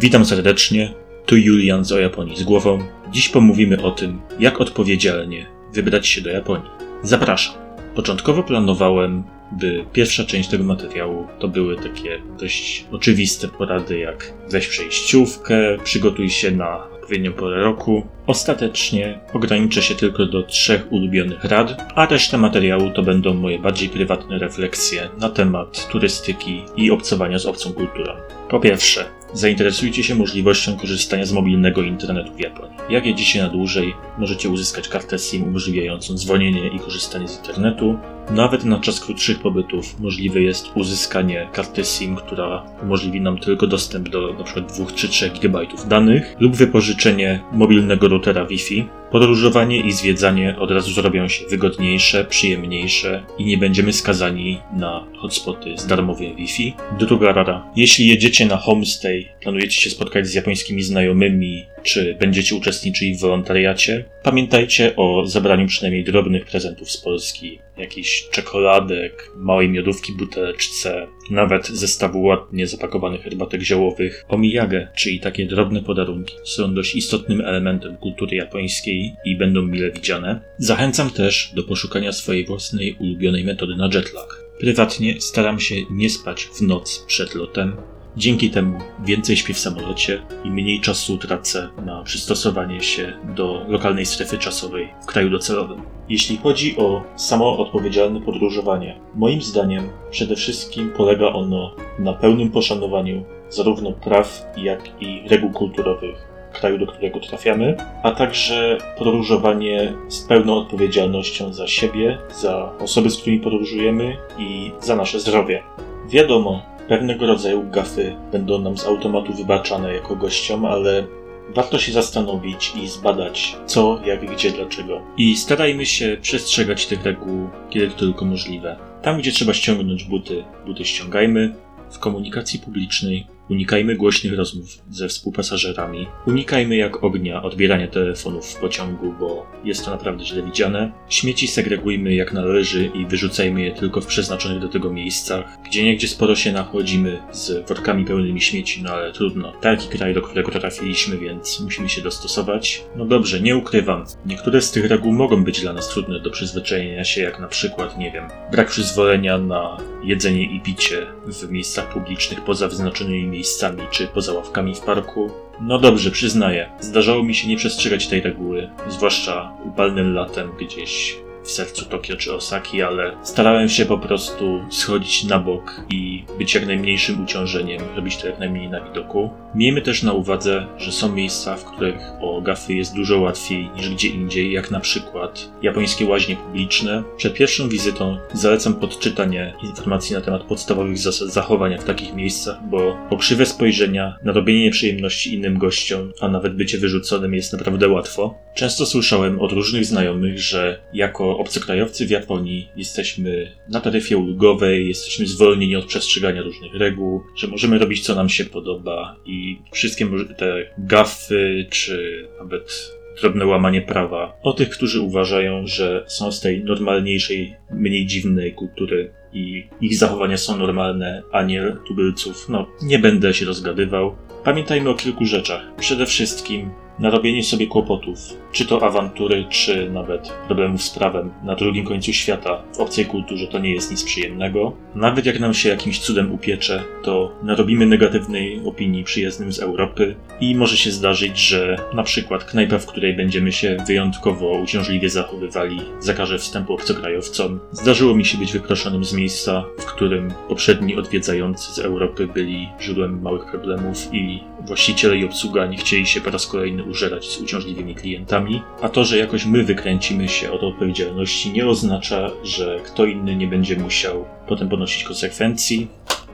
Witam serdecznie, tu Julian z O Japonii z głową. Dziś pomówimy o tym, jak odpowiedzialnie wybrać się do Japonii. Zapraszam. Początkowo planowałem, by pierwsza część tego materiału to były takie dość oczywiste porady, jak weź przejściówkę, przygotuj się na odpowiednią porę roku. Ostatecznie ograniczę się tylko do trzech ulubionych rad, a reszta materiału to będą moje bardziej prywatne refleksje na temat turystyki i obcowania z obcą kulturą. Po pierwsze, zainteresujcie się możliwością korzystania z mobilnego internetu w Japonii. Jak jedziecie na dłużej, możecie uzyskać kartę SIM umożliwiającą dzwonienie i korzystanie z internetu. Nawet na czas krótszych pobytów możliwe jest uzyskanie karty SIM, która umożliwi nam tylko dostęp do np. 2 czy 3 GB danych lub wypożyczenie mobilnego routera Wi-Fi. Podróżowanie i zwiedzanie od razu zrobią się wygodniejsze, przyjemniejsze i nie będziemy skazani na hotspoty z darmowym Wi-Fi. Druga rada. Jeśli jedziecie na homestay, planujecie się spotkać z japońskimi znajomymi, czy będziecie uczestniczyli w wolontariacie, pamiętajcie o zabraniu przynajmniej drobnych prezentów z Polski. Jakichś czekoladek, małej miodówki buteleczce, nawet zestawu ładnie zapakowanych herbatek ziołowych. Omiyage, czyli takie drobne podarunki, są dość istotnym elementem kultury japońskiej i będą mile widziane. Zachęcam też do poszukania swojej własnej ulubionej metody na jetlag. Prywatnie staram się nie spać w noc przed lotem, Dzięki temu więcej śpię w samolocie i mniej czasu tracę na przystosowanie się do lokalnej strefy czasowej w kraju docelowym. Jeśli chodzi o samo odpowiedzialne podróżowanie, moim zdaniem przede wszystkim polega ono na pełnym poszanowaniu zarówno praw, jak i reguł kulturowych kraju, do którego trafiamy, a także podróżowanie z pełną odpowiedzialnością za siebie, za osoby, z którymi podróżujemy i za nasze zdrowie. Wiadomo, Pewnego rodzaju gafy będą nam z automatu wybaczane jako gościom, ale warto się zastanowić i zbadać co, jak, gdzie, dlaczego. I starajmy się przestrzegać tych reguł, kiedy to tylko możliwe. Tam, gdzie trzeba ściągnąć buty, buty ściągajmy. W komunikacji publicznej Unikajmy głośnych rozmów ze współpasażerami. Unikajmy jak ognia odbierania telefonów w pociągu, bo jest to naprawdę źle widziane. Śmieci segregujmy jak należy i wyrzucajmy je tylko w przeznaczonych do tego miejscach. Gdzie niegdzie sporo się nachodzimy z workami pełnymi śmieci, no ale trudno. Taki kraj, do którego trafiliśmy, więc musimy się dostosować. No dobrze, nie ukrywam. Niektóre z tych reguł mogą być dla nas trudne do przyzwyczajenia się, jak na przykład, nie wiem, brak przyzwolenia na jedzenie i picie w miejscach publicznych poza wyznaczonymi miejscami czy poza ławkami w parku. No dobrze, przyznaję, zdarzało mi się nie przestrzegać tej reguły, zwłaszcza upalnym latem gdzieś w sercu Tokio czy Osaki, ale starałem się po prostu schodzić na bok i być jak najmniejszym uciążeniem, robić to jak najmniej na widoku. Miejmy też na uwadze, że są miejsca, w których o gafy jest dużo łatwiej niż gdzie indziej, jak na przykład japońskie łaźnie publiczne. Przed pierwszą wizytą zalecam podczytanie informacji na temat podstawowych zasad zachowania w takich miejscach, bo pokrzywe spojrzenia, narobienie nieprzyjemności innym gościom, a nawet bycie wyrzuconym jest naprawdę łatwo. Często słyszałem od różnych znajomych, że jako obcokrajowcy w Japonii jesteśmy na taryfie ulgowej, jesteśmy zwolnieni od przestrzegania różnych reguł, że możemy robić co nam się podoba i wszystkie te gafy czy nawet drobne łamanie prawa. O tych, którzy uważają, że są z tej normalniejszej, mniej dziwnej kultury i ich zachowania są normalne, a nie tubylców, no nie będę się rozgadywał. Pamiętajmy o kilku rzeczach. Przede wszystkim narobienie sobie kłopotów, czy to awantury, czy nawet problemów z prawem na drugim końcu świata w obcej kulturze to nie jest nic przyjemnego. Nawet jak nam się jakimś cudem upiecze, to narobimy negatywnej opinii przyjezdnym z Europy i może się zdarzyć, że na przykład knajpa, w której będziemy się wyjątkowo uciążliwie zachowywali, zakaże wstępu obcokrajowcom. Zdarzyło mi się być wyproszonym z miejsca, w którym poprzedni odwiedzający z Europy byli źródłem małych problemów i właściciele i obsługa nie chcieli się po raz kolejny użerać z uciążliwymi klientami, a to, że jakoś my wykręcimy się od odpowiedzialności nie oznacza, że kto inny nie będzie musiał potem ponosić konsekwencji.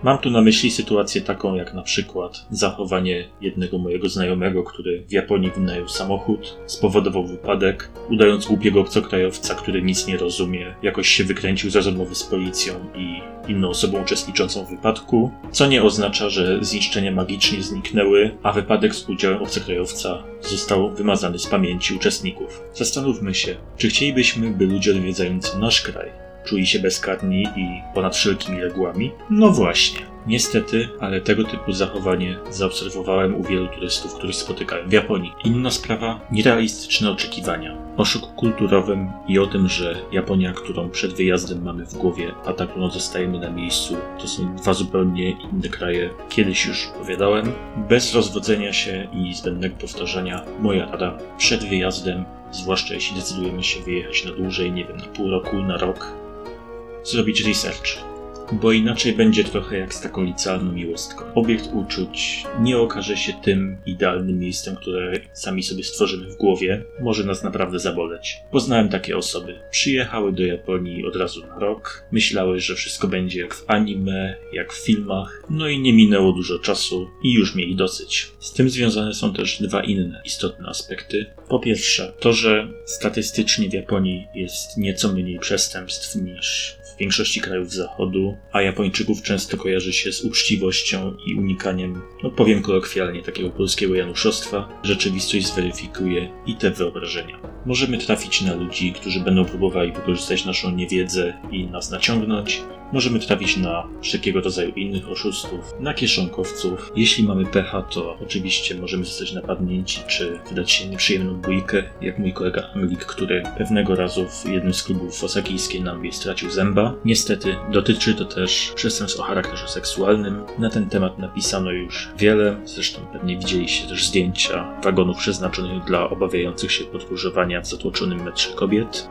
Mam tu na myśli sytuację taką jak na przykład zachowanie jednego mojego znajomego, który w Japonii wynajął samochód, spowodował wypadek, udając głupiego obcokrajowca, który nic nie rozumie, jakoś się wykręcił za rozmowy z policją i inną osobą uczestniczącą w wypadku, co nie oznacza, że zniszczenia magicznie zniknęły, a wypadek z udziałem obcokrajowca został wymazany z pamięci uczestników. Zastanówmy się, czy chcielibyśmy, by ludzie odwiedzający nasz kraj czuli się bezkarni i ponad wszelkimi regułami? No właśnie. Niestety, ale tego typu zachowanie zaobserwowałem u wielu turystów, których spotykałem w Japonii. Inna sprawa, nierealistyczne oczekiwania. O szoku kulturowym i o tym, że Japonia, którą przed wyjazdem mamy w głowie, a ta, którą zostajemy na miejscu, to są dwa zupełnie inne kraje. Kiedyś już opowiadałem. Bez rozwodzenia się i zbędnego powtarzania, moja rada przed wyjazdem, zwłaszcza jeśli decydujemy się wyjechać na dłużej, nie wiem, na pół roku, na rok, zrobić research bo inaczej będzie trochę jak z taką licealną miłostką. Obiekt uczuć nie okaże się tym idealnym miejscem, które sami sobie stworzymy w głowie. Może nas naprawdę zaboleć. Poznałem takie osoby. Przyjechały do Japonii od razu na rok, myślały, że wszystko będzie jak w anime, jak w filmach, no i nie minęło dużo czasu i już mieli dosyć. Z tym związane są też dwa inne istotne aspekty. Po pierwsze, to, że statystycznie w Japonii jest nieco mniej przestępstw niż w większości krajów zachodu, a Japończyków często kojarzy się z uczciwością i unikaniem, no powiem kolokwialnie, takiego polskiego januszostwa, rzeczywistość zweryfikuje i te wyobrażenia. Możemy trafić na ludzi, którzy będą próbowali wykorzystać naszą niewiedzę i nas naciągnąć, Możemy trafić na wszelkiego rodzaju innych oszustów, na kieszonkowców. Jeśli mamy pecha, to oczywiście możemy zostać napadnięci, czy wydać się nieprzyjemną bójkę, jak mój kolega Anglik, który pewnego razu w jednym z klubów osakijskiej Nambie stracił zęba. Niestety dotyczy to też przestępstw o charakterze seksualnym. Na ten temat napisano już wiele, zresztą pewnie widzieliście też zdjęcia wagonów przeznaczonych dla obawiających się podróżowania w zatłoczonym metrze kobiet.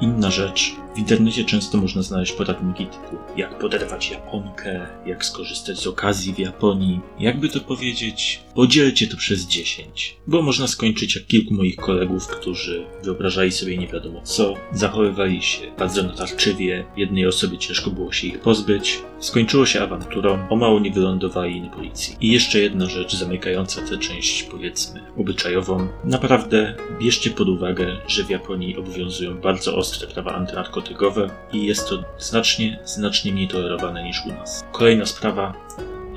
Inna rzecz, w internecie często można znaleźć poradniki typu jak poderwać Japonkę, jak skorzystać z okazji w Japonii. Jakby to powiedzieć, podzielcie to przez 10. Bo można skończyć jak kilku moich kolegów, którzy wyobrażali sobie nie wiadomo co, zachowywali się bardzo natarczywie, jednej osobie ciężko było się ich pozbyć. Skończyło się awanturą, o mało nie wylądowali na policji. I jeszcze jedna rzecz zamykająca tę część, powiedzmy, obyczajową. Naprawdę bierzcie pod uwagę, że w Japonii obowiązują bardzo ostre prawa antynarkotyczne i jest to znacznie, znacznie mniej tolerowane niż u nas. Kolejna sprawa,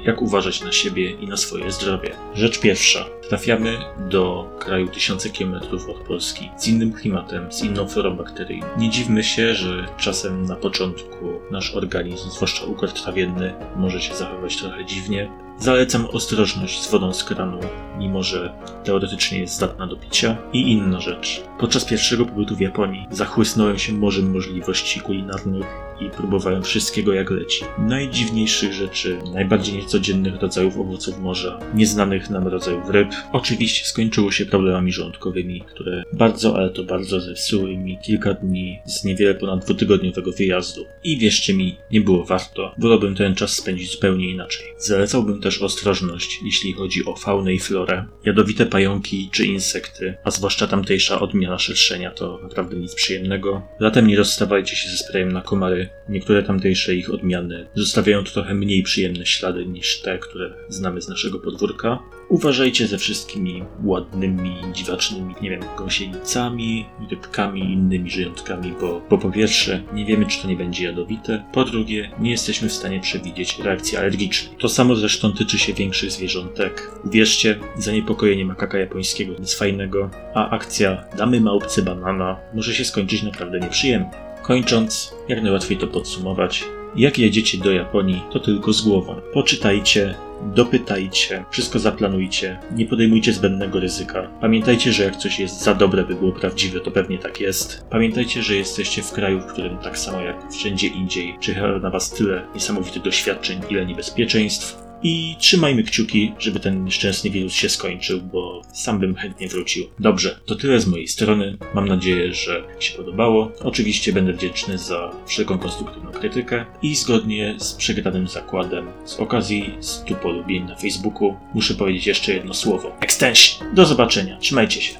jak uważać na siebie i na swoje zdrowie. Rzecz pierwsza. Trafiamy do kraju tysiące kilometrów od Polski, z innym klimatem, z inną florą bakteryjną. Nie dziwmy się, że czasem na początku nasz organizm, zwłaszcza układ trawienny, może się zachowywać trochę dziwnie, Zalecam ostrożność z wodą z kranu, mimo że teoretycznie jest zdatna do picia. I inna rzecz. Podczas pierwszego pobytu w Japonii zachłysnąłem się morzem możliwości kulinarnych i próbowałem wszystkiego jak leci. Najdziwniejszych rzeczy, najbardziej niecodziennych rodzajów owoców morza, nieznanych nam rodzajów ryb. Oczywiście skończyło się problemami żołądkowymi, które bardzo, ale to bardzo zepsuły mi kilka dni z niewiele ponad dwutygodniowego wyjazdu. I wierzcie mi, nie było warto. Wolałbym ten czas spędzić zupełnie inaczej. Zalecałbym też ostrożność, jeśli chodzi o faunę i florę. Jadowite pająki czy insekty, a zwłaszcza tamtejsza odmiana szerszenia to naprawdę nic przyjemnego. Latem nie rozstawajcie się ze sprayem na komary, Niektóre tamtejsze ich odmiany zostawiają trochę mniej przyjemne ślady niż te, które znamy z naszego podwórka. Uważajcie ze wszystkimi ładnymi, dziwacznymi, nie wiem, gąsienicami, rybkami i innymi żyjątkami, bo, po pierwsze nie wiemy, czy to nie będzie jadowite, po drugie nie jesteśmy w stanie przewidzieć reakcji alergicznej. To samo zresztą tyczy się większych zwierzątek. Uwierzcie, zaniepokojenie makaka japońskiego nic fajnego, a akcja damy małpce banana może się skończyć naprawdę nieprzyjemnie. Kończąc, jak najłatwiej to podsumować, jak jedziecie do Japonii, to tylko z głową. Poczytajcie, dopytajcie, wszystko zaplanujcie, nie podejmujcie zbędnego ryzyka. Pamiętajcie, że jak coś jest za dobre, by było prawdziwe, to pewnie tak jest. Pamiętajcie, że jesteście w kraju, w którym tak samo jak wszędzie indziej czyha na was tyle niesamowitych doświadczeń, ile niebezpieczeństw. I trzymajmy kciuki, żeby ten nieszczęsny wirus się skończył, bo sam bym chętnie wrócił. Dobrze, to tyle z mojej strony. Mam nadzieję, że się podobało. Oczywiście będę wdzięczny za wszelką konstruktywną krytykę i zgodnie z przegranym zakładem z okazji 100 polubień na Facebooku muszę powiedzieć jeszcze jedno słowo. Extension! Do zobaczenia, trzymajcie się.